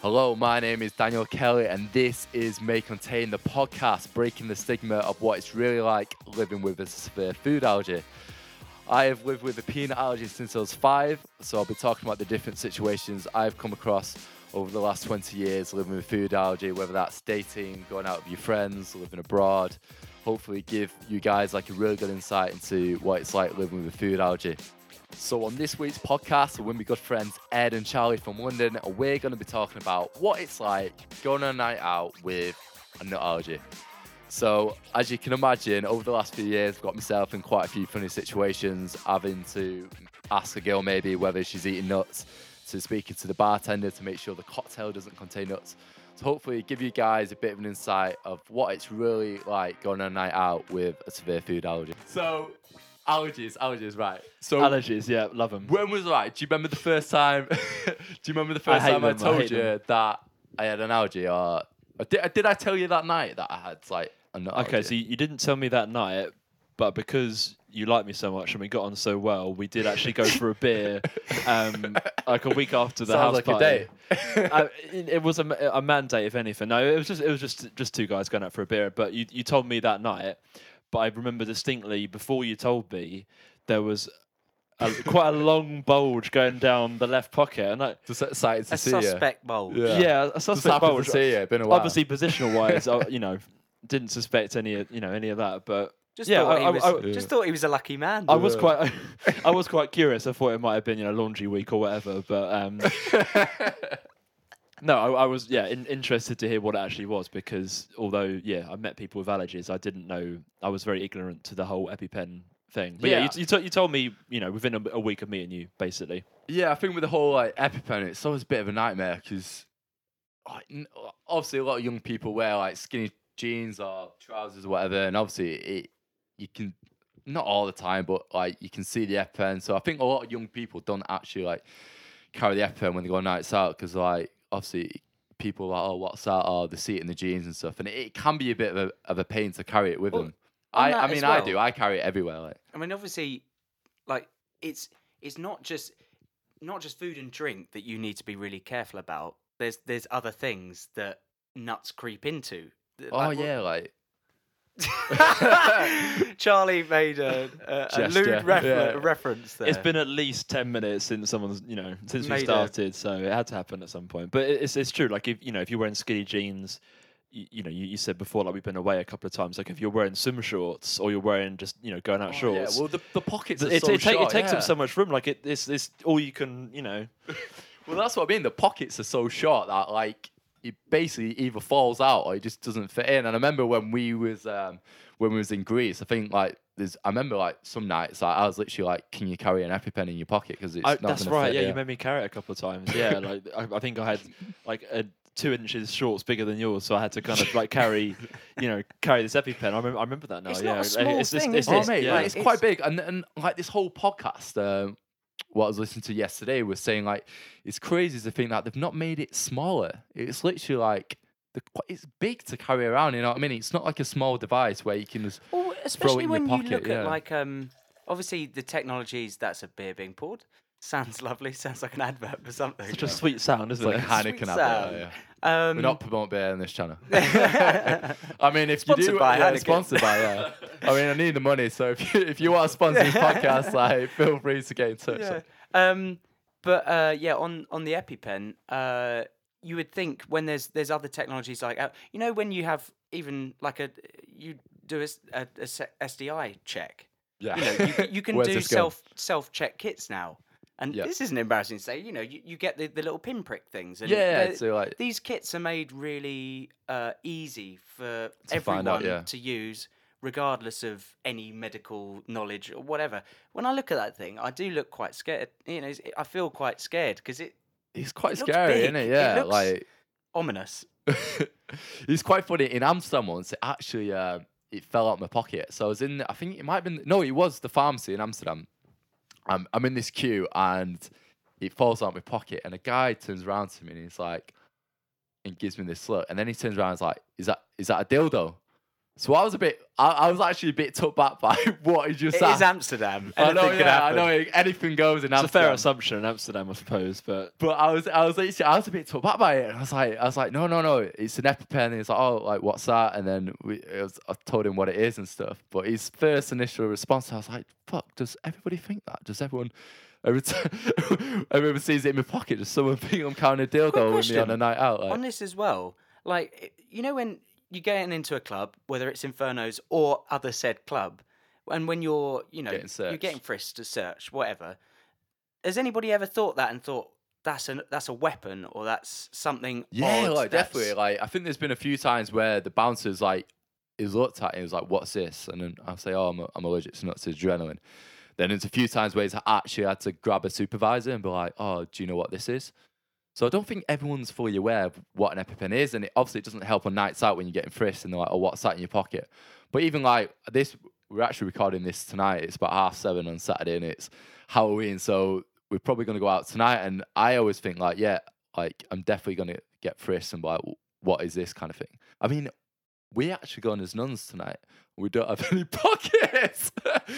Hello, my name is Daniel Kelly, and this is May Contain the podcast, breaking the stigma of what it's really like living with a severe food allergy. I have lived with a peanut allergy since I was five, so I'll be talking about the different situations I've come across over the last 20 years living with food allergy, whether that's dating, going out with your friends, living abroad. Hopefully, give you guys like a really good insight into what it's like living with a food allergy. So on this week's podcast, with my good friends Ed and Charlie from London, we're going to be talking about what it's like going on a night out with a nut allergy. So as you can imagine, over the last few years, I've got myself in quite a few funny situations, having to ask a girl maybe whether she's eating nuts, to speaking to the bartender to make sure the cocktail doesn't contain nuts. So hopefully give you guys a bit of an insight of what it's really like going on a night out with a severe food allergy. So allergies, allergies, right. So Allergies, yeah, love them. when was right? Do you remember the first time? do you remember the first hate time I them, I told hate you them. that I had an allergy, or, or did, did I tell you that night that I had like a nut Okay, so you you didn't tell me that night, but because you like me so much and we got on so well, we did actually go for a beer, um, like a week after the Sounds house like a party. date. uh, it, it was a, a mandate, if anything. No, it was just it was just just two guys going out for a beer. But you you told me that night, but I remember distinctly before you told me there was. A, quite a long bulge going down the left pocket, and I, Just excited to a see suspect bulge. Yeah. yeah, a suspect happened bulge. to see you. Been a while. Obviously, positional wise, I, you know, didn't suspect any, of- you know, any of that. But Just Yeah, thought I- he was. I- just thought he was a lucky man. I was quite, I was quite curious. I thought it might have been you know laundry week or whatever, but um, no, I, I was yeah in, interested to hear what it actually was because although yeah I met people with allergies, I didn't know I was very ignorant to the whole EpiPen thing. But yeah, Yeah. you, you, to- you told me you know within a, a week of meeting you basically. Yeah, I think with the whole like EpiPen, it's always a bit of a nightmare because obviously a lot of young people wear like skinny jeans or trousers or whatever, and obviously it you can not all the time, but like you can see the EpiPen. So I think a lot of young people don't actually like carry the EpiPen when they go on nights out because like obviously people are like oh what's that oh, or they see it in the jeans and stuff, and it, it can be a bit of a of a pain to carry it with Well, them. I I mean I do I carry it everywhere like. I mean, obviously, like it's it's not just not just food and drink that you need to be really careful about. There's there's other things that nuts creep into. Oh like, w- yeah, like Charlie made a, a, a lewd refer- yeah. reference there. It's been at least ten minutes since someone's you know since we Made a- started, so it had to happen at some point. But it's it's true. Like if you know if you're wearing skinny jeans, you, you know you, you said before like we've been away a couple of times. Like if you're wearing swim shorts or you're wearing just you know going out Oh, shorts. Yeah, well the, the pockets are it, so it, short, it takes yeah. up so much room. Like it, it's, it's all you can, you know. Well, that's what I mean. The pockets are so short that like it basically either falls out or it just doesn't fit in. And I remember when we was um, when we was in Greece, I think like there's. I remember like some nights like, I was literally like, "Can you carry an EpiPen in your pocket?" Because it's I, not that's right. fit Yeah, here." you made me carry it a couple of times. Yeah, like I, I think I had like a two inches shorts bigger than yours, so I had to kind of like carry, you know, carry this EpiPen. I remember, I remember that now. It's yeah, not a small it's, it's, thing, it's, is Oh mate, yeah. like, it's, It's- quite big, and and like this whole podcast, um, what I was listening to yesterday was saying like it's crazy to think that they've not made it smaller. It's literally like the, it's big to carry around. You know what I mean? It's not like a small device where you can just Well, especially in your when you pocket, look yeah. at like um obviously the technologies that's a beer being poured sounds lovely sounds like an advert for something Such a sweet sound, it's isn't like it? Heineken Sweet advert. sound. Yeah. um We're not promoting beer on this channel. I mean, if Sponsored you do, by yeah, Heineken. sponsored by, yeah. I mean, I need the money, so if you, if you want to sponsor this podcast, like, feel free to get in touch. yeah. um but uh yeah on on the EpiPen uh you would think when there's there's other technologies like uh, you know when you have even like a you do a se- STI check Yeah. you know you, you can Where's do self self check kits now and this isn't embarrassing to say you know you, you get the, the little pinprick things and Yeah, so like, these kits are made really uh, easy for everyone out, yeah. to use regardless of any medical knowledge or whatever when i look at that thing i do look quite scared you know i feel quite scared because it it's quite it scary, big. isn't it? It Yeah, looks- like, ominous it's quite funny. In Amsterdam once, it actually, uh, it fell out of my pocket. So I was in, I think it might have been, no, it was the pharmacy in Amsterdam. I'm, I'm in this queue and it falls out of my pocket, and a guy turns around to me and he's like, and gives me this look, and then he turns around and is like, "Is that is that a dildo?" So I was a bit, I, I was actually a bit took back by what he just It said. is Amsterdam. I know, Anything could yeah, I know. Anything goes in Amsterdam. It's a fair assumption in Amsterdam, I suppose, but But I was, I was literally, I was a bit took back by it. I was like, I was like, no, no, no, it's an EpiPen. And he's like, oh, like what's that? And then we, it was, I told him what it is and stuff. But his first initial response, I was like, fuck, does everybody think that? Does everyone? Every time everyone sees it in my pocket, does someone think I'm counting a dildo with me on question. a night out? Like, on this as well. Like you know when you get into a club, whether it's Infernos or other said club, and when you're you know Getting you're getting frisked to search whatever. Has anybody ever thought that and thought that's an that's a weapon or that's something? Yeah, odd like that's- definitely. Like I think there's been a few times where the bouncers like is looked at and was like, "What's this?" And then I'll say, "Oh, I'm, I'm allergic to nuts, to adrenaline." Then there's a few times where he's actually had to grab a supervisor and be like, "Oh, do you know what this is?" So I don't think everyone's fully aware of what an EpiPen is, and it obviously it doesn't help on nights out when you're getting frisked and they're like, "Oh, what's that in your pocket?" But even like this, we're actually recording this tonight. It's about half seven on Saturday, and it's Halloween, so we're probably gonna go out tonight. And I always think like, yeah, like I'm definitely gonna get frisked and be like, what is this kind of thing? I mean, we actually going as nuns tonight. We don't have any pockets.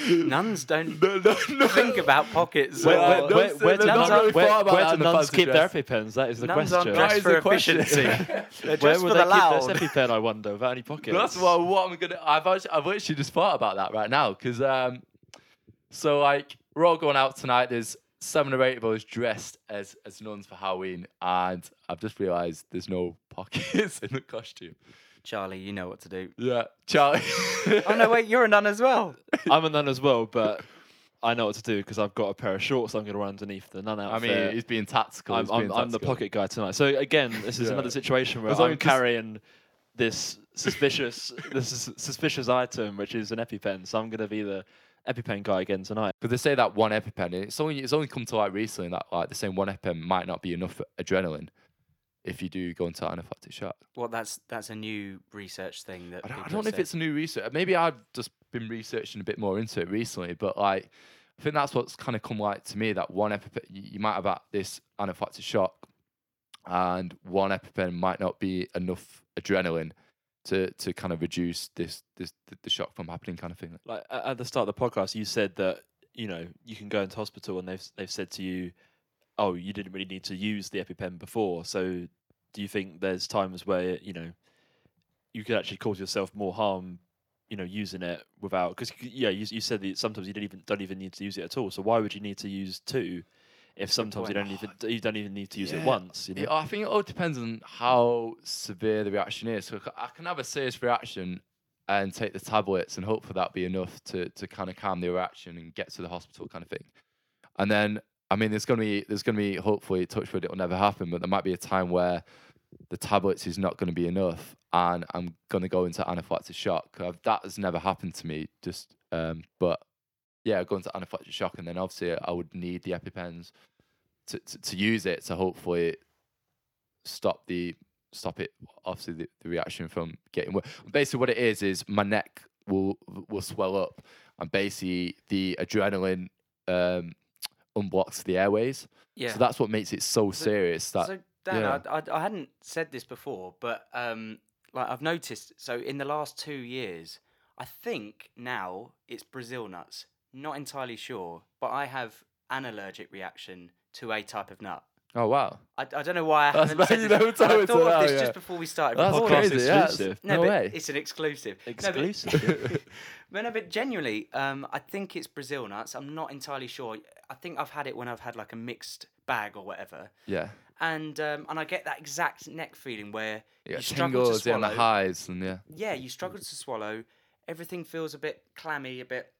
Nuns don't no, no, no. think about pockets. where, where, where, where do nuns, really where, where do nuns fancy keep their dress. EpiPens? That is the Nuns aren't question. dressed for the question. efficiency. They're Where dressed would for they the keep loud. their EpiPen, I wonder, without any pockets? That's what, what I'm gonna. I've actually, I've literally just thought about that right now because um, so like we're all going out tonight. There's seven or eight of us dressed as as nuns for Halloween, and I've just realised there's no pockets in the costume. Charlie, you know what to do. Yeah, Charlie. Oh no, wait, you're a nun as well. I'm a nun as well, but I know what to do because I've got a pair of shorts I'm going to run underneath the nun out of. I mean, he's being tactical. I'm, he's being I'm, I'm the tactical. pocket guy tonight. So again, this is Yeah. another situation where As long I'm as- carrying this suspicious this is suspicious item, which is an EpiPen. So I'm going to be the EpiPen guy again tonight. Because they say that one EpiPen, it's only it's only come to light recently that like the same one EpiPen might not be enough adrenaline if you do go into anaphylactic shock. Well, that's that's a new research thing that I don't, I don't know have if it's a new research. Maybe I've just been researching a bit more into it recently, but like I think that's what's kind of come like to me that one EpiPen you, you might have had this anaphylactic shock, and one EpiPen might not be enough adrenaline to to kind of reduce this this the, the shock from happening kind of thing. Like at the start of the podcast, you said that you know you can go into hospital and they've they've said to you, "Oh, you didn't really need to use the EpiPen before." So, do you think there's times where you know you could actually cause yourself more harm, you know, using it without? Because yeah, you, you said that sometimes you don't even don't even need to use it at all. So why would you need to use two if sometimes you don't even you don't even need to use it once? You know? Yeah, I think it all depends on how severe the reaction is. So I can have a serious reaction and take the tablets and hope for that be enough to to kind of calm the reaction and get to the hospital kind of thing. And then I mean there's gonna be there's gonna be hopefully touch wood it'll never happen, but there might be a time where the tablets is not gonna be enough and I'm gonna go into anaphylactic shock. Uh, That has never happened to me. Just um but yeah, I go into anaphylactic shock and then obviously I would need the EpiPens to, to, to use it to hopefully stop the stop it obviously the, the reaction from getting worse. Basically what it is is my neck will will swell up and basically the adrenaline um unblocks the airways. Yeah. So that's what makes it so So- serious that so Dan, yeah. I, I, I hadn't said this before, but um, like I've noticed. So in the last two years, I think now it's Brazil nuts. Not entirely sure, but I have an allergic reaction to a type of nut. oh wow. I, I don't know why I haven't right, said this. I thought of this yeah. just before we started That's recording. Crazy. Yeah, exclusive. No, no way. it's an exclusive. No, Exclusive. but no, but genuinely, um, I think it's Brazil nuts. I'm not entirely sure. I think I've had it when I've had like a mixed bag or whatever, yeah. and um, and I get that exact neck feeling where Yeah, you struggle to tingles yeah, the swallow. highs and yeah. yeah, you struggle to swallow. Everything feels a bit clammy, a bit.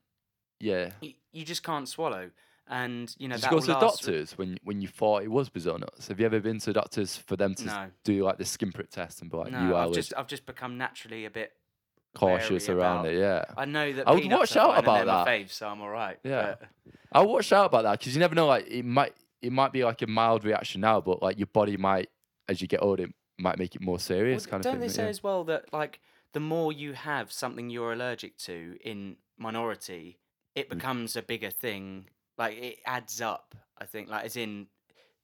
Yeah. You, you just can't swallow, and you know Did you go to the doctors when when you thought it was Brazil nuts? Have you ever been to doctors for them to No. do like the skin prick test and be like, No, you are I've just I've just become naturally a bit cautious around about- it? Yeah. I know that I would watch out about my that. fave, so I'm all right. Yeah. but- I'll watch out about that because you never know. Like it might it might be like a mild reaction now, but like your body might, as you get older, it might make it more serious Well, kind don't of they say yeah. as well that like the more you have something you're allergic to in minority, it Mm. becomes a bigger thing. Like it adds up. I think, like as in,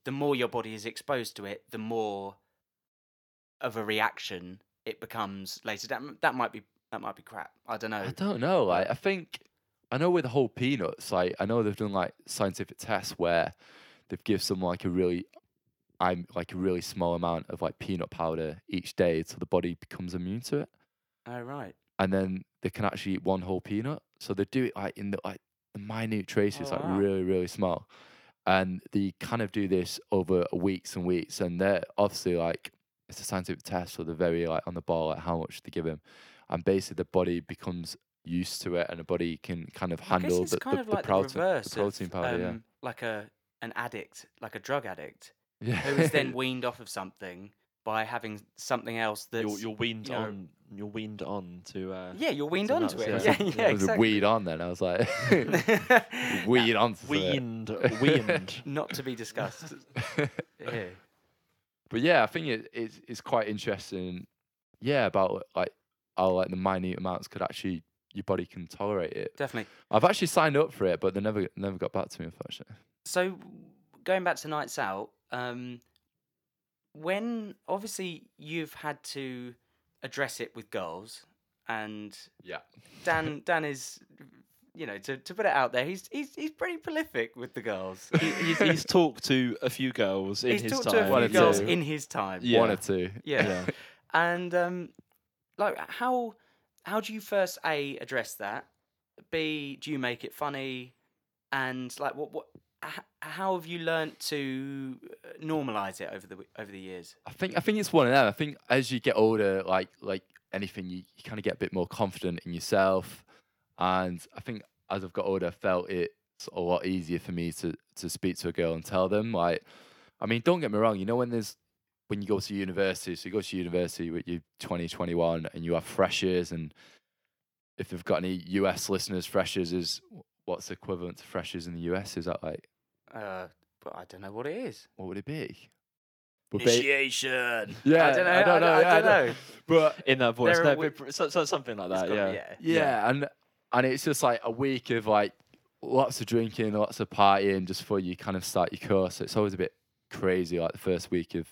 the more your body is exposed to it, the more of a reaction it becomes later. That that might be that might be crap. I don't know. I don't know. Like I think I know with the whole peanuts, like I know they've done like scientific tests where they've give someone like a really I'm like a really small amount of like peanut powder each day so the body becomes immune to it. Oh right. And then they can actually eat one whole peanut. So they do it like in the like the minute traces, Oh, like wow. really, really small. And they kind of do this over weeks and weeks and they're obviously like it's a scientific test, so they're very like on the ball like how much to give him. And basically the body becomes used to it and the body can kind of I guess handle it's the, kind the, of the like protein the reverse the protein of, powder, um, like a an addict, like a drug addict, yeah. Yeah. who is then weaned off of something by having something else that You're, you're weaned you know- on. You're weaned on to. Uh, yeah, you're weaned to onto it. yeah. Yeah, yeah, it was a exactly. weed on then. I was like weed on to it. weaned. weaned. Not to be discussed. Yeah. But yeah, I think it, it's it's quite interesting. Yeah, about like how like the minute amounts could actually your body can tolerate it. Definitely. I've actually signed up for it, but they never never got back to me unfortunately. So going back to nights out, um, when obviously you've had to address it with girls, and Yeah. Dan Dan is, you know, to, to put it out there, he's he's he's pretty prolific with the girls. he, he's, he's talked to a few girls in he's his talked time. to a One few or girls two. in his time. Yeah. One or two. Yeah. Yeah. And um, like how how do you first a address that? B do you make it funny? And like what what how have you learnt to uh, normalize it over the over the years? I think I think it's one of them. I think as you get older, like like anything, you, you kind of get a bit more confident in yourself. And I think as I've got older, I felt it's a lot easier for me to to speak to a girl and tell them. Like, I mean, don't get me wrong. You know when there's when you go to university, so you go to university with you 20, 21, and you have freshers, and if they've got any US listeners, freshers is what's equivalent to freshers in the US? Is that like Uh, but I don't know what it is. what would it be? Would Initiation. Yeah, I don't know. I don't know, I, yeah, I don't don't- know. But in that voice. No, are wi- but so, so, something like that. gotta- Yeah. yeah, and and it's just like a week of like lots of drinking, lots of partying, just before you kind of start your course. So it's always a bit crazy, like the first week of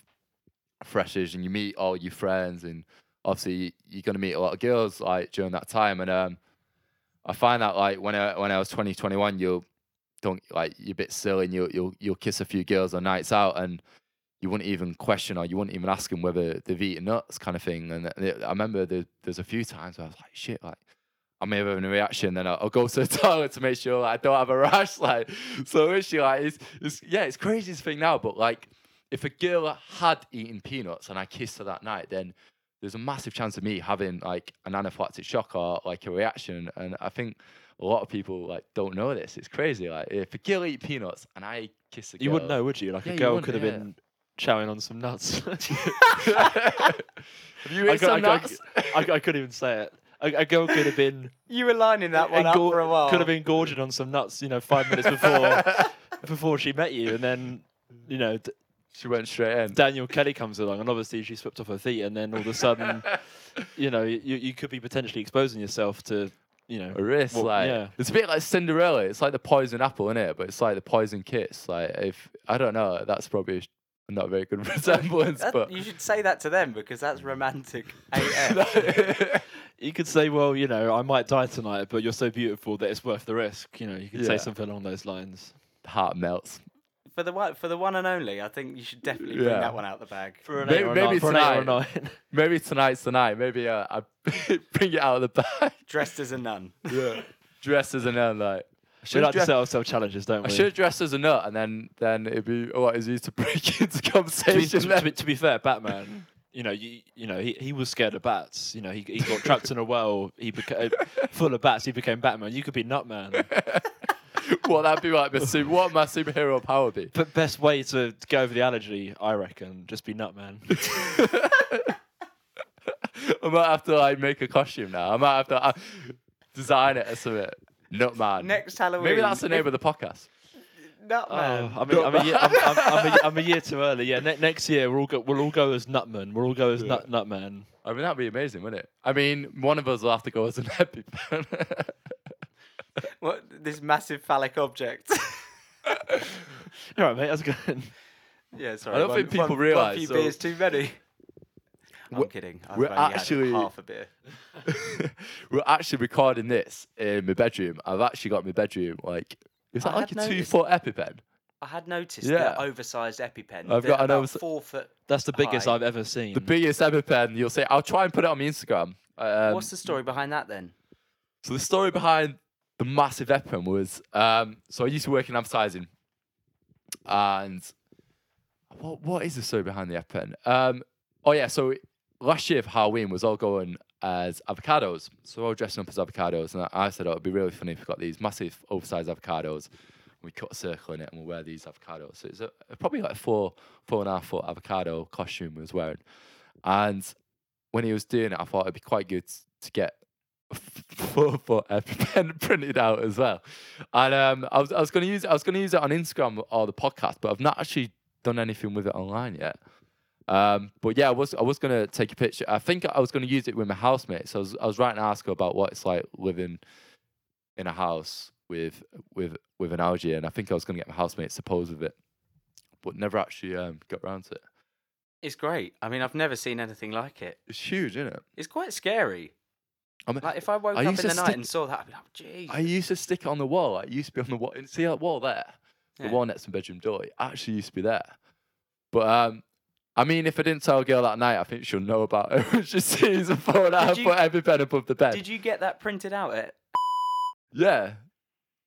freshers, and you meet all your friends, and obviously you're gonna meet a lot of girls like during that time. And um, I find that like when I when I was 20, 21, you'll don't like you're a bit silly, and you'll you'll you'll kiss a few girls on nights out, and you wouldn't even question or you wouldn't even ask them whether they've eaten nuts, kind of thing. And it- I remember there, there's a few times where I was like, shit, like I may have a reaction, then I'll, I'll go to the toilet to make sure like, I don't have a rash. Like, so literally, like, it's, it's yeah, it's craziest thing now. But like, if a girl had eaten peanuts and I kissed her that night, then there's a massive chance of me having like an anaphylactic shock or like a reaction. And I think a lot of people like don't know this. It's crazy. Like, if a girl eat peanuts and I kiss a girl, You wouldn't know, would you? Like Yeah, a girl could have yeah. been chowing on some nuts. have you I, eaten I, some could- nuts? I, I couldn't even say it. A, a girl could have been You were lining that one up for a while. could have been gorging on some nuts, you know, five minutes before before she met you, and then you know she went straight in. Daniel Kelly comes along, and obviously she swept off her feet, and then all of a sudden, you know, you, you could be potentially exposing yourself to, you know, a risk, Well, like yeah. it's a bit like Cinderella. It's like the poison apple, in it? But it's like the poison kiss. Like if I don't know, that's probably not a very good resemblance. That- but you should say that to them because that's romantic AF. you could say, well, you know, I might die tonight, but you're so beautiful that it's worth the risk. You know, you could Yeah. say something along those lines. heart melts. For the one for the one and only, I think you should definitely bring Yeah. that one out the bag. For an Maybe- eight or a maybe nine. For an eight or a tonight. nine. Maybe tonight's the night. Maybe uh, I bring it out of the bag. Dressed as a nun. yeah, dressed as a nun. Like we should like to set ourselves challenges, don't I we? should dress as a nut, and then then it'd be a lot easier to break into to, be, conversation. to, be, to be fair, Batman, you know, you, you know, he, he was scared of bats. You know, he, he got trapped in a well. He became full of bats. He became Batman. You could be Nutman. what that'd be like? My super, what would my superhero power be? But best way to, go over the allergy, I reckon, just be Nutman. I might have to like make a costume now. I might have to uh, design it as something. Nutman. Next Halloween. Maybe that's the name of the podcast. Nutman. Oh, I mean, I'm a, year, I'm, I'm, I'm, a, I'm a year too early. Yeah, ne- next year we'll all go. We'll all go as Nutman. We'll all go as Nut Nutman. I mean, that'd be amazing, wouldn't it? I mean, one of us will have to go as an EpiPen. What this massive phallic object? All right, mate. That's good. yeah, sorry. I don't one- think people one, realise, One few so- beers too many. I'm We're- kidding. I've we're only had actually- half a beer. We're actually recording this in my bedroom. I've actually got my bedroom like is that I like had a two noticed- foot EpiPen? I had noticed Yeah. the oversized EpiPen. I've They're got an about overs- four foot. That's the biggest Hi. I've ever seen. The biggest EpiPen. You'll say I'll try and put it on my Instagram. Um, What's the story behind that then? So the story behind the massive EpiPen was um, so I used to work in advertising, and what what is the story behind the EpiPen? Um, oh yeah, so last year for Halloween was all going as avocados, so we're all dressing up as avocados, and I, said oh, it'd be really funny if we got these massive oversized avocados. We cut a circle in it and we'll wear these avocados. So it's a, probably like a four four and a half foot avocado costume we was wearing, and when he was doing it, I thought it'd be quite good to get four foot EpiPen printed out as well. And um, I was I was going to use it. I was going to use it on Instagram or the podcast, but I've not actually done anything with it online yet. Um, but yeah, I was I was going to take a picture. I think I was going to use it with my housemate. So I was I was writing an article about what it's like living in a house with with with an algae, and I think I was going to get my housemates to pose with it, but never actually um, got around to it. It's great. I mean, I've never seen anything like it. It's huge, isn't it? It's quite scary. I mean, Like if I woke I up in the night stick- and saw that, I'd be like, "Jeez." I used to stick it on the wall. It used to be on the wall. See that wall there? The wall next to the bedroom door. It actually used to be there. But um, I mean, if I didn't tell a girl that night, I think she'll know about it. when she sees a phone out and you- put EpiPen above the bed. Did you get that printed out? At yeah.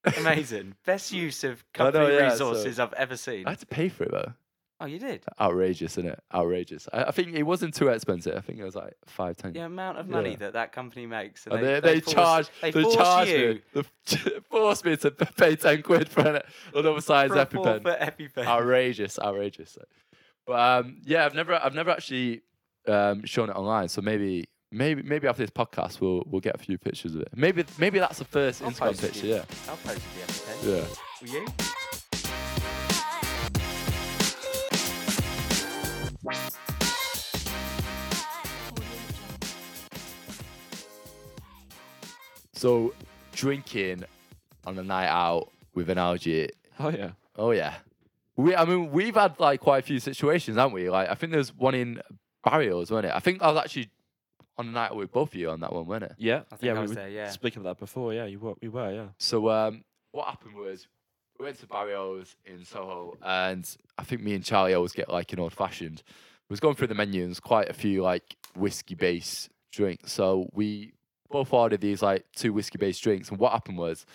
amazing, best use of I know, company yeah, so- resources I've ever seen. I had to pay for it though. Oh, you did. Outrageous, isn't it? Outrageous. I, I think it wasn't too expensive. I think it was like five, ten. The amount of money Yeah. that that company makes. And they, they, force- charge, They, they force charge you me, they force me to pay ten quid for an, another size for EpiPen. four-foot EpiPen. outrageous, outrageous. But um, yeah, I've never, I've never actually um, shown it online. So maybe, maybe, maybe after this podcast, we'll we'll get a few pictures of it. Maybe, maybe that's the 1st I'll Instagram picture. you. Yeah, I'll post the EpiPen. yeah. Will you? So drinking on a night out with an algae. oh yeah. Oh yeah. We, I mean, we've had like quite a few situations, haven't we? Like, I think there's one in Barrios, wasn't it? I think I was actually on a night out with both of you on that one, wasn't it? Yeah. I think yeah, I we was were there, yeah. Speaking of that before, yeah, you were. We were, yeah. So um, what happened was we went to Barrios in Soho, and I think me and Charlie always get like an old fashioned. We was going through the menu, and there's quite a few like whiskey based drinks. So we both ordered these like two whiskey based drinks, and what happened was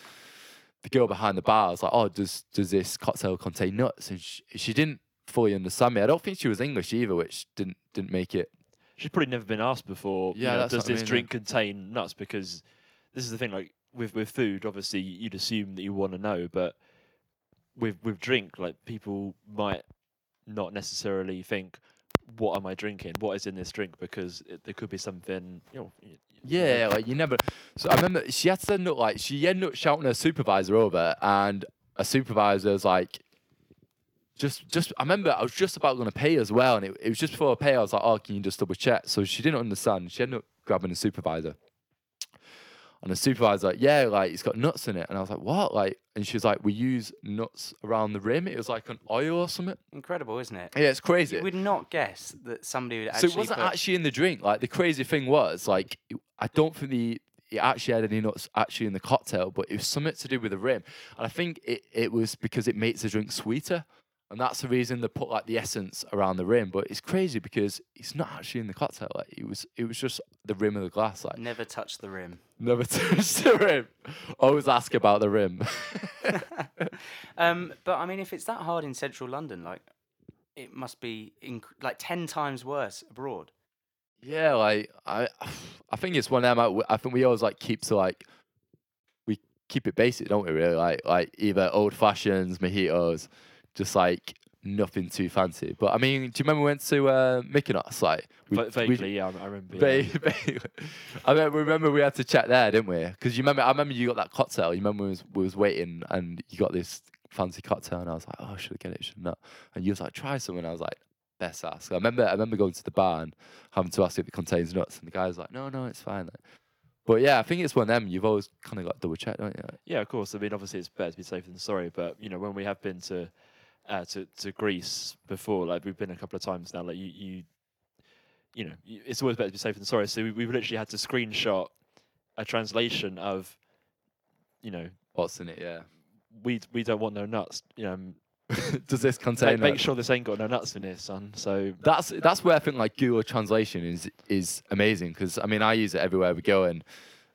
the girl behind the bar was like, "Oh, does does this cocktail contain nuts?" And she, she didn't fully understand me. I don't think she was English either, which didn't didn't make it. She's probably never been asked before. you Yeah, know, does what I this mean, yeah. drink contain nuts? Because this is the thing. Like with with food, obviously you'd assume that you want to know, but with with drink, like people might not necessarily think, "What am I drinking? What is in this drink?" Because it, there could be something. You know, Yeah, like you never. So I remember she had to end up like she ended up shouting her supervisor over, and a supervisor was like, just, just. I remember I was just about going to pay as well, and it, it was just before I pay. I was like, oh, can you just double check? So she didn't understand. She ended up grabbing the supervisor, and the supervisor like, yeah, like it's got nuts in it, and I was like, what? Like, and she was like, we use nuts around the rim. It was like an oil or something. Incredible, isn't it? Yeah, it's crazy. You would not guess that somebody would So actually it wasn't put- actually in the drink. Like the crazy thing was, like I don't think the it actually had any nuts actually in the cocktail, but it was something to do with the rim. And I think it, it was because it makes the drink sweeter. And that's the reason they put like the essence around the rim. But it's crazy because it's not actually in the cocktail. Like it was it was just the rim of the glass. Like never touch the rim. never touched the rim. Always ask about the rim. Um, but I mean, if it's that hard in central London, like it must be inc- like ten times worse abroad. Yeah, like I, I think it's one of them. I, I think we always like keep to like, we keep it basic, don't we? Really, like like either old fashions, mojitos, just like nothing too fancy. But I mean, do you remember we went to uh, Mykonos? Like, we, Va- we- vaguely, yeah, I remember. yeah. vaguely. I remember, remember we had to check there, didn't we? Because you remember, I remember you got that cocktail. You remember we was, we was waiting and you got this fancy cocktail, and I was like, oh, should I get it? Should not? And you was like, try some, and I was like, best ask. I remember, I remember going to the bar and having to ask if it contains nuts, and the guy was like, no, no, it's fine. Like, but yeah, I think it's one of them. You've always kind of got to double check, don't you? Yeah, of course. I mean, obviously, it's better to be safe than sorry. But you know, when we have been to uh, to to Greece before, like we've been a couple of times now, like you you you know, it's always better to be safe than sorry. So we, we've literally had to screenshot a translation of, you know, What's in it? Yeah. we we don't want no nuts. You know, Does this contain? make, make sure this ain't got no nuts in here, son. So That's that's where I think like Google Translation is is amazing because I mean I use it everywhere we go and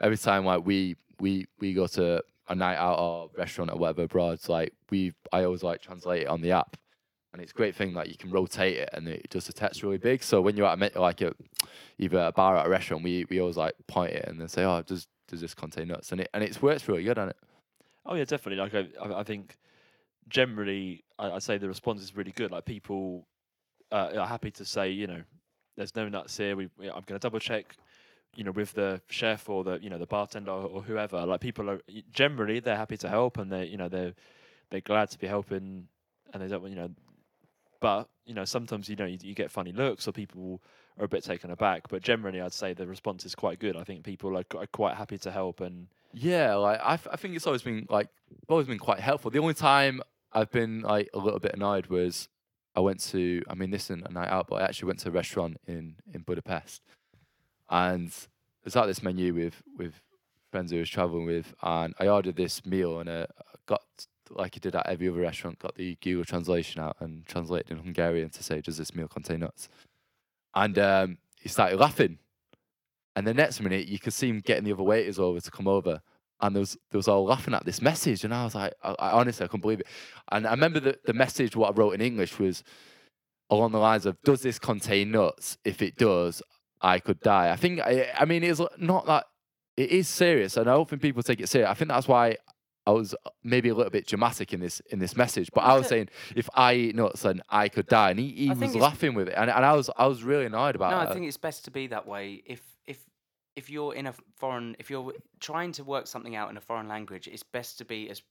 every time like we we we go to a night out or restaurant or whatever abroad, it's like we I always like translate it on the app, and it's a great thing like you can rotate it and it does the text really big. So when you're at a, like a, either a bar or a restaurant, we we always like point it and then say, oh, does does this contain nuts? And it and it works really good on it. Oh yeah, definitely. Like I- I think generally, I, I say the response is really good. Like people uh, are happy to say, you know, there's no nuts here. We, we I'm going to double check, you know, with the chef or the you know the bartender or, or whoever. Like people are generally they're happy to help and they you know they're they're glad to be helping and they don't you know. But you know sometimes you know you, you get funny looks or people are a bit taken aback. But generally, I'd say the response is quite good. I think people are, are quite happy to help and Yeah, like I, I think it's always been like always been quite helpful. The only time I've been like a little bit annoyed was I went to I mean this isn't a night out, but I actually went to a restaurant in in Budapest, and there's like this menu with with friends who I was traveling with, and I ordered this meal and uh, got like I did at every other restaurant, got the Google translation out and translated in Hungarian to say, does this meal contain nuts? And um, he started laughing. And the next minute, you could see him getting the other waiters over to come over. And there was, there was all laughing at this message. And I was like, I, I honestly, I couldn't believe it. And I remember the, the message, what I wrote in English was along the lines of, does this contain nuts? If it does, I could die. I think, I, I mean, it's not that, it is serious. And I don't think people take it serious. I think that's why I was maybe a little bit dramatic in this in this message. But I was saying, if I eat nuts, then I could die. And he, he was laughing with it. And, and I was I was really annoyed about No, it. I think it's best to be that way. If if you're in a foreign, if you're trying to work something out in a foreign language, it's best to be as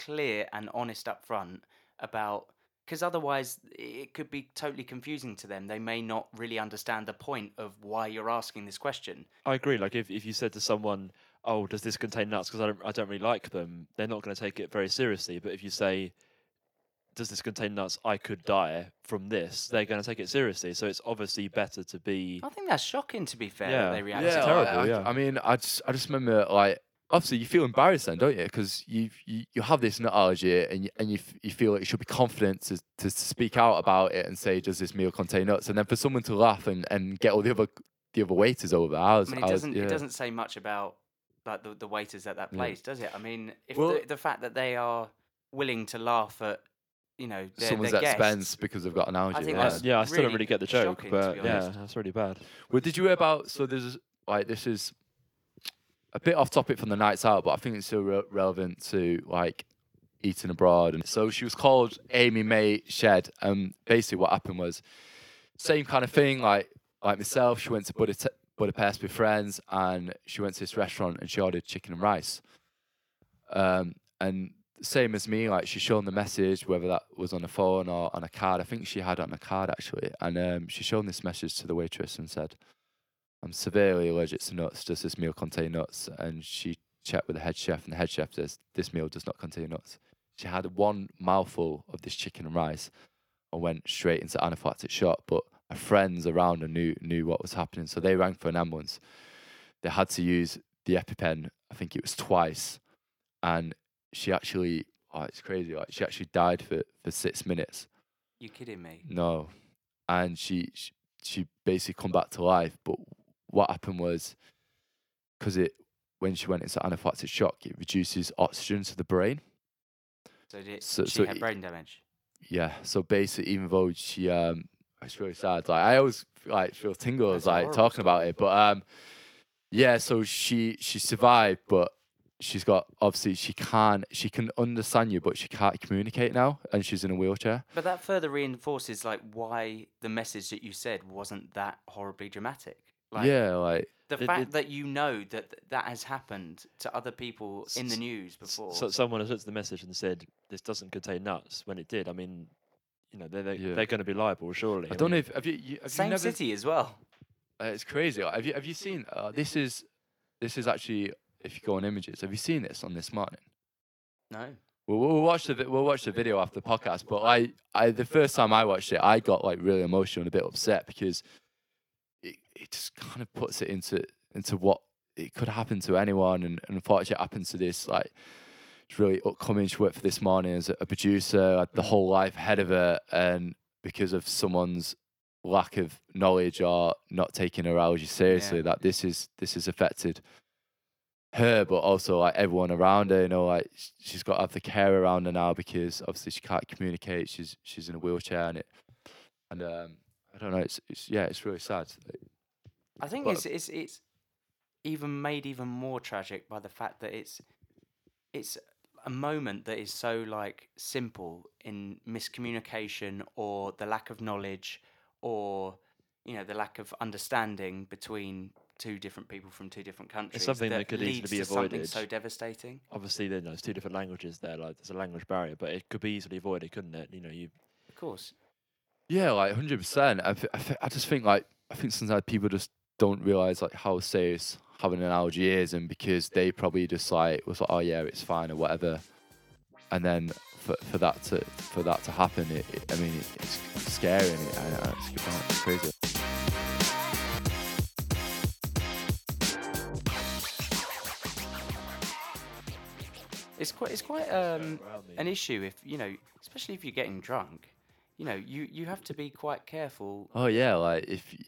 clear and honest up front about because otherwise it could be totally confusing to them. They may not really understand the point of why you're asking this question. I agree. Like if, if you said to someone, "Oh, does this contain nuts?" Because I don't I don't really like them, they're not going to take it very seriously. But if you say, "Does this contain nuts?" I could die from this. They're going to take it seriously. So it's obviously better to be. I think that's shocking. To be fair, Yeah. that they react. it's terrible. I, I- yeah. I mean, I just, I just remember like, obviously you feel embarrassed then, don't you? Because you, you, you have this nut allergy and you, and you, f- you feel like you should be confident to, to speak out about it and say, does this meal contain nuts? And then for someone to laugh and, and get all the other, the other waiters over, I was, I mean, I it was- doesn't. yeah. It doesn't say much about like the, the waiters at that Yeah. place, does it? I mean, if Well- the, the fact that they are willing to laugh at, you know, their, someone's their expense guests, because they've got an allergy. think yeah. that's- yeah, I still don't really really get the joke, shocking, to but be yeah, honest. that's really bad. Well, did you hear about? So there's like this is a bit off topic from the nights out, but I think it's still re- relevant to like eating abroad. And so she was called Amy May Shead, and basically what happened was same kind of thing. Like like myself, she went to Budapest, Budapest with friends, and she went to this restaurant and she ordered chicken and rice. Um, and same as me, like she's shown the message, whether that was on the phone or on a card. I think she had it on a card actually, and um, she shown this message to the waitress and said, "I'm severely allergic to nuts. Does this meal contain nuts?" And she checked with the head chef, and the head chef says, "This meal does not contain nuts." She had one mouthful of this chicken and rice, and went straight into anaphylactic shock. But her friends around her knew knew what was happening, so they rang for an ambulance. They had to use the EpiPen. I think it was twice, and she actually oh it's crazy like she actually died for for six minutes You kidding me? no and she she, she basically come back to life but what happened was because it when she went into anaphylactic shock it reduces oxygen to the brain So did So- she so had it- brain damage? yeah so basically even though she um it's really sad like i always like feel tingles That's like talking about it but um yeah so she she survived but she's got obviously she can't she can understand you but she can't communicate now and she's in a wheelchair But that further reinforces like why the message that you said wasn't that horribly dramatic. Like yeah like the It- fact it- that you know that that has happened to other people in the news before. So someone has looked at the message and said, "This doesn't contain nuts." When it did, I mean, you know, they're they're, Yeah. they're going to be liable, surely. i don't know if have you, you have Same you never, city as well. Uh, it's crazy. Like, have you have you seen? Uh, this is this is actually if you go on images. Have you seen this on this morning? No. We'll, we'll watch the vi- we'll watch the video after the podcast. But I I the first time I watched it, I got like really emotional and a bit upset because it it just kind of puts it into into what it could happen to anyone, and, and unfortunately, it happens to this like. It's really upcoming. She worked for this morning as a producer, had the mm. whole life ahead of her, and because of someone's lack of knowledge or not taking her allergy seriously, that this is this is affected her, but also like everyone around her. You know, like she's got to have the care around her now because obviously she can't communicate. She's she's in a wheelchair, and it and um, I don't know. It's it's yeah, it's really sad. I think But- it's it's it's even made even more tragic by the fact that it's it's a moment that is so like simple in miscommunication or the lack of knowledge or you know the lack of understanding between two different people from two different countries It's something that could easily be to something so devastating Obviously, then there's two different languages there. Like there's a language barrier, but it could be easily avoided, couldn't it? You know, you of course Yeah, like hundred percent. I, th- I, th- I just think like I think sometimes people just don't realize like how serious having an allergy is, and because they probably just like was like, oh yeah, it's fine or whatever, and then for, for that to for that to happen, it, it- I mean, it, it's scary and it, I, I, it's, it's crazy. It's quite it's quite um an issue if you know especially if you're getting drunk you know you you have to be quite careful Oh yeah, like if y-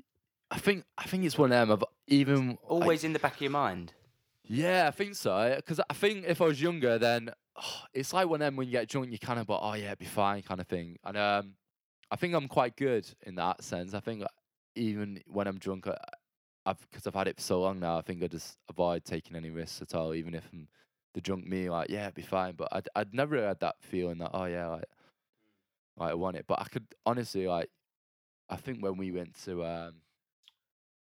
I think I think it's one of them. Of even like, always in the back of your mind Yeah, I think so. Because I think if I was younger, then it's like one of them when you get drunk, you kind of, but oh yeah, it'd be fine, kind of thing. And um, I think I'm quite good in that sense. I think even when I'm drunk, I, I've because I've had it for so long now. I think I just avoid taking any risks at all, even if I'm the drunk me. Like yeah, it'd be fine. But I'd I'd never had that feeling that oh yeah, like, like I want it. But I could honestly like, I think when we went to um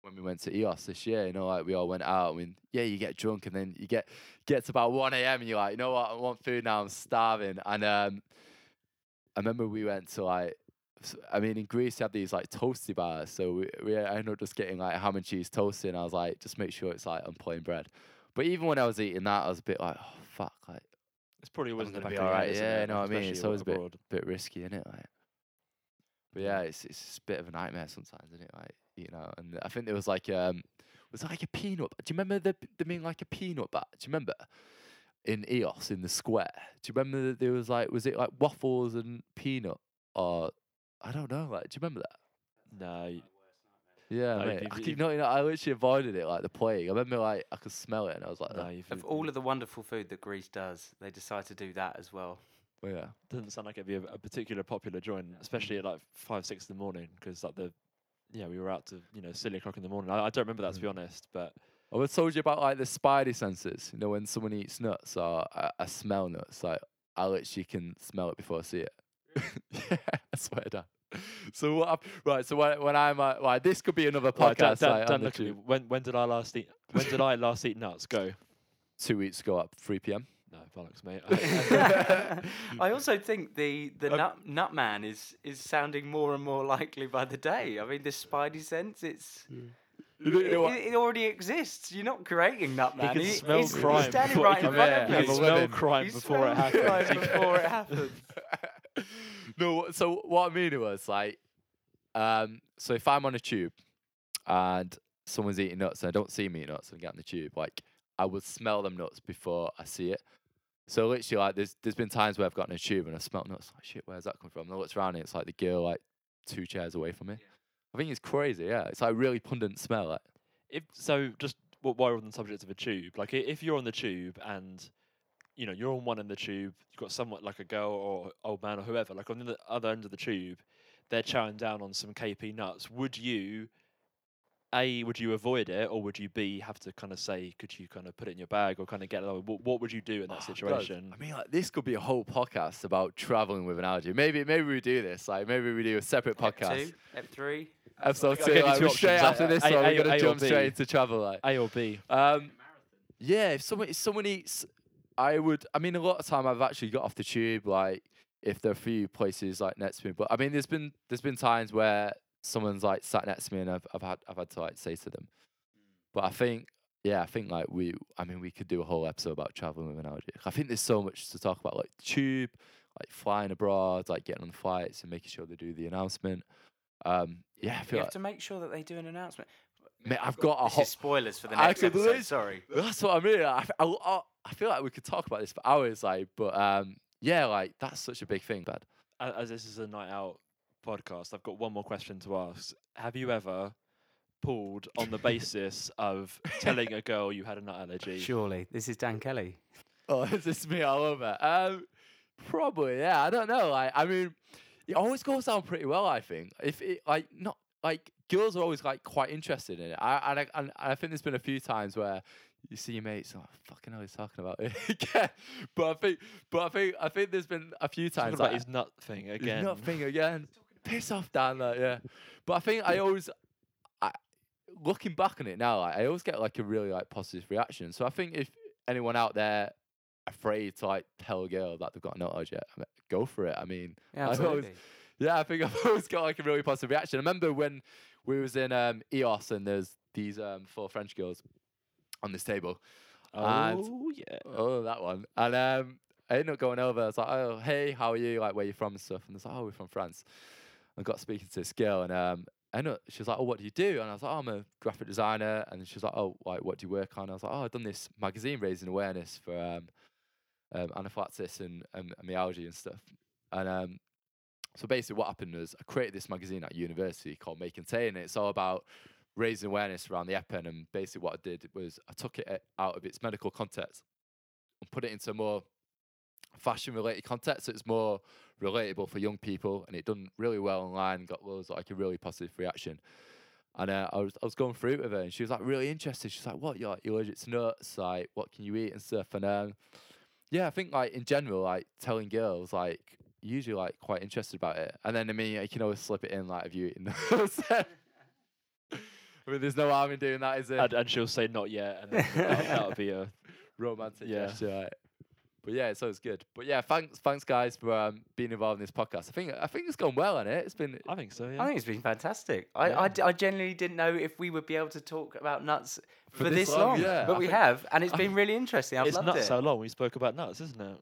when we went to Ios this year, you know, like we all went out and yeah, you get drunk and then you get get to about one AM and you're like, you know what, I want food now, I'm starving. And um I remember we went to like I mean in Greece you have these like toasty bars, so we, we I ended up just getting like ham and cheese toasty and I was like, just make sure it's like on plain bread. But even when I was eating that I was a bit like, oh fuck, like it's probably always I'm in the gonna be alright, yeah, you know what I mean? It's always a bit bit risky, isn't it? Like, but yeah, it's it's a bit of a nightmare sometimes, isn't it? Like you know, and I think there was like um, was it like a peanut? Do you remember the the mean like a peanut bar? Do you remember in Ios in the square? Do you remember that there was like was it like waffles and peanut or I don't know? Like, do you remember that? No, Yeah, No, mate. if- I if- keep not, you know, I literally avoided it like the plague. I remember like I could smell it and I was like, no, "Ugh." you've, of all of the wonderful food that Greece does they decide to do that as well But yeah. doesn't sound like it'd be a, a particular popular joint, especially at like five, six in the morning, because like the yeah, we were out to you know silly o'clock in the morning. I, I don't remember that to be mm. honest, but I was told you about like the spidey senses. You know, when someone eats nuts or I, I smell nuts, like I literally can smell it before I see it. yeah, I swear to God. So what? hap- Right. So when, when I'm uh, like, this could be another Right, Dan, podcast. Dan, Dan, look at me. When when did I last eat? When did I last eat nuts? Go. Two weeks ago at 3 p.m. No, bollocks, mate. I- I also think the the Um, nut nut man is is sounding more and more likely by the day. I mean, this spidey sense, it's You know- you it, know it- it already exists. You're not creating nut man. He can He- smell he's, he's crime standing right in front of you I'm you. a smell crime before it happens. before it happens. no, so what I mean was like, um, so if I'm on a tube and someone's eating nuts and I don't see me eating nuts and get on the tube, like I would smell them nuts before I see it. So literally, like, there's there's been times where I've gotten a tube and I smell nuts. Like, shit, where's that come from? And I looked around and it's like the girl like two chairs away from me. I think it's crazy. Yeah, it's like really pungent smell. Like, if so, just wh- while we're on the subject of a tube, like i- if you're on the tube and you know you're on one end of the tube, you've got someone like a girl or old man or whoever, like on the other end of the tube, they're chowing down on some KP nuts. Would you? A, would you avoid it, or would you B, have to kind of say, could you kind of put it in your bag, or kind of get it? What, what would you do in that Oh, God. situation? I mean, like this could be a whole podcast about traveling with an allergy. Maybe maybe we do this. Like maybe we do a separate Ep podcast. two, ep three. Episode I'll two. Like, two we're straight options, after this A- one, A- we're gonna A jump straight into travel. Like, A or B? um, yeah, if someone if someone eats, I would. I mean, a lot of time I've actually got off the tube. Like, if there are a few places like next to me, but I mean, there's been there's been times where someone's like sat next to me and I've I've had I've had to like say to them. But I think. Yeah, I think like we, I mean, we could do a whole episode about traveling with an allergy. I think there's so much to talk about, like tube, like flying abroad, like getting on the flights and making sure they do the announcement. Um, yeah, I You have like to make sure that they do an announcement. Mate, I've got a hot. spoilers for the next Actually, episode. Liz- Sorry. That's what I mean. I, I, I, I feel like we could talk about this for hours, like, but um, yeah, like that's such a big thing, Dad. As this is a night out podcast, I've got one more question to ask. Have you ever pulled on the basis of telling a girl you had a nut allergy? Surely. This is Dan Kelly. Oh, is this me all over? Um, probably, yeah. I don't know. Like, I mean, it always goes down pretty well. I think if it like not like girls are always like quite interested in it. I and I, and I think there's been a few times where you see your mates, like fucking hell, he's talking about it again. But I think, but I think, I think there's been a few times like, his nut thing He's again. Nothing again. Piss off, Dan. Like, yeah. But I think I always, I, looking back on it now, like, I always get like a really like positive reaction. So I think if anyone out there afraid to like tell a girl that they've got a nut allergy, I mean, go for it. I mean, Yeah, I've always- absolutely. yeah, I think I've always got like a really positive reaction. I remember when we was in um, Ios and there's these um, four French girls on this table. And- oh yeah. Oh, that one. And um, I ended up going over. I was like, "Oh, hey, how are you? Like, where you from and stuff?" And I was like, "Oh, we're from France." I got speaking to this girl, and um, know she was like, "Oh, what do you do?" And I was like, oh, "I'm a graphic designer." And she was like, "Oh, like, what do you work on?" I was like, "Oh, I've done this magazine raising awareness for um, um, anaphylaxis and, and, and myalgia and stuff." And um, so basically, what happened was I created this magazine at university called Make and and it's all about raising awareness around the EpiPen. And basically, what I did was I took it uh, out of its medical context and put it into more fashion-related context. So it's more relatable for young people, and it done really well online. Got loads like a really positive reaction. And uh, I was I was going through it with her, and she was like really interested. She's like, "What? You're allergic to nuts? Like, what can you eat and stuff?" And um, yeah, I think like in general, like telling girls like usually like quite interested about it. And then I mean, you can always slip it in like, if you eaten those?" I mean, there's no harm in doing that, is there? And, and she'll say not yet, and then that, that would be a romantic Yeah. gesture. Right? But yeah, it's always good. But yeah, thanks, thanks guys for um, being involved in this podcast. I think I think it's gone well on it. It's been I think so. Yeah. I think it's been fantastic. I, Yeah. I, d- I genuinely didn't know if we would be able to talk about nuts for, For this, this long, long, yeah. but I we think- have, and it's been really interesting. I've it's loved not it. so long. We spoke about nuts, isn't it?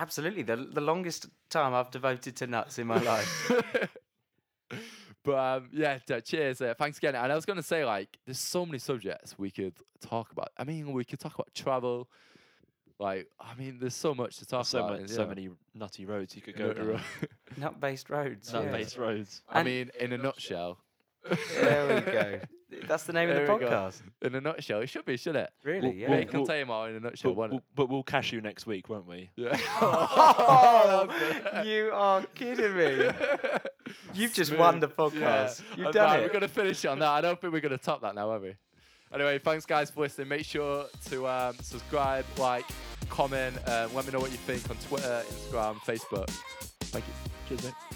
Absolutely, the the longest time I've devoted to nuts in my life. but um, yeah, cheers. Uh, thanks again. And I was going to say, like, there's so many subjects we could talk about. I mean, we could talk about travel. Like, I mean, there's so much to talk so, about. ma- and, so yeah. many nutty roads you could go know, down. Nut-based roads. Nut-based roads. I And- mean, in a nutshell. There we go. That's the name of the we go. podcast. In a nutshell, it should be, shouldn't it? Really? Well, yeah. well, Make and tell you more in a nutshell, But, won't we'll, it? but we'll cash you next week, won't we? Yeah. Oh, you are kidding me. You've just won the podcast. Yeah. You've And done right, it. We're going to finish on that. I don't think we're going to top that now, are we? Anyway, thanks guys for listening. Make sure to um, subscribe, like, comment. Uh, let me know what you think on Twitter, Instagram, Facebook. Thank you. Cheers, mate.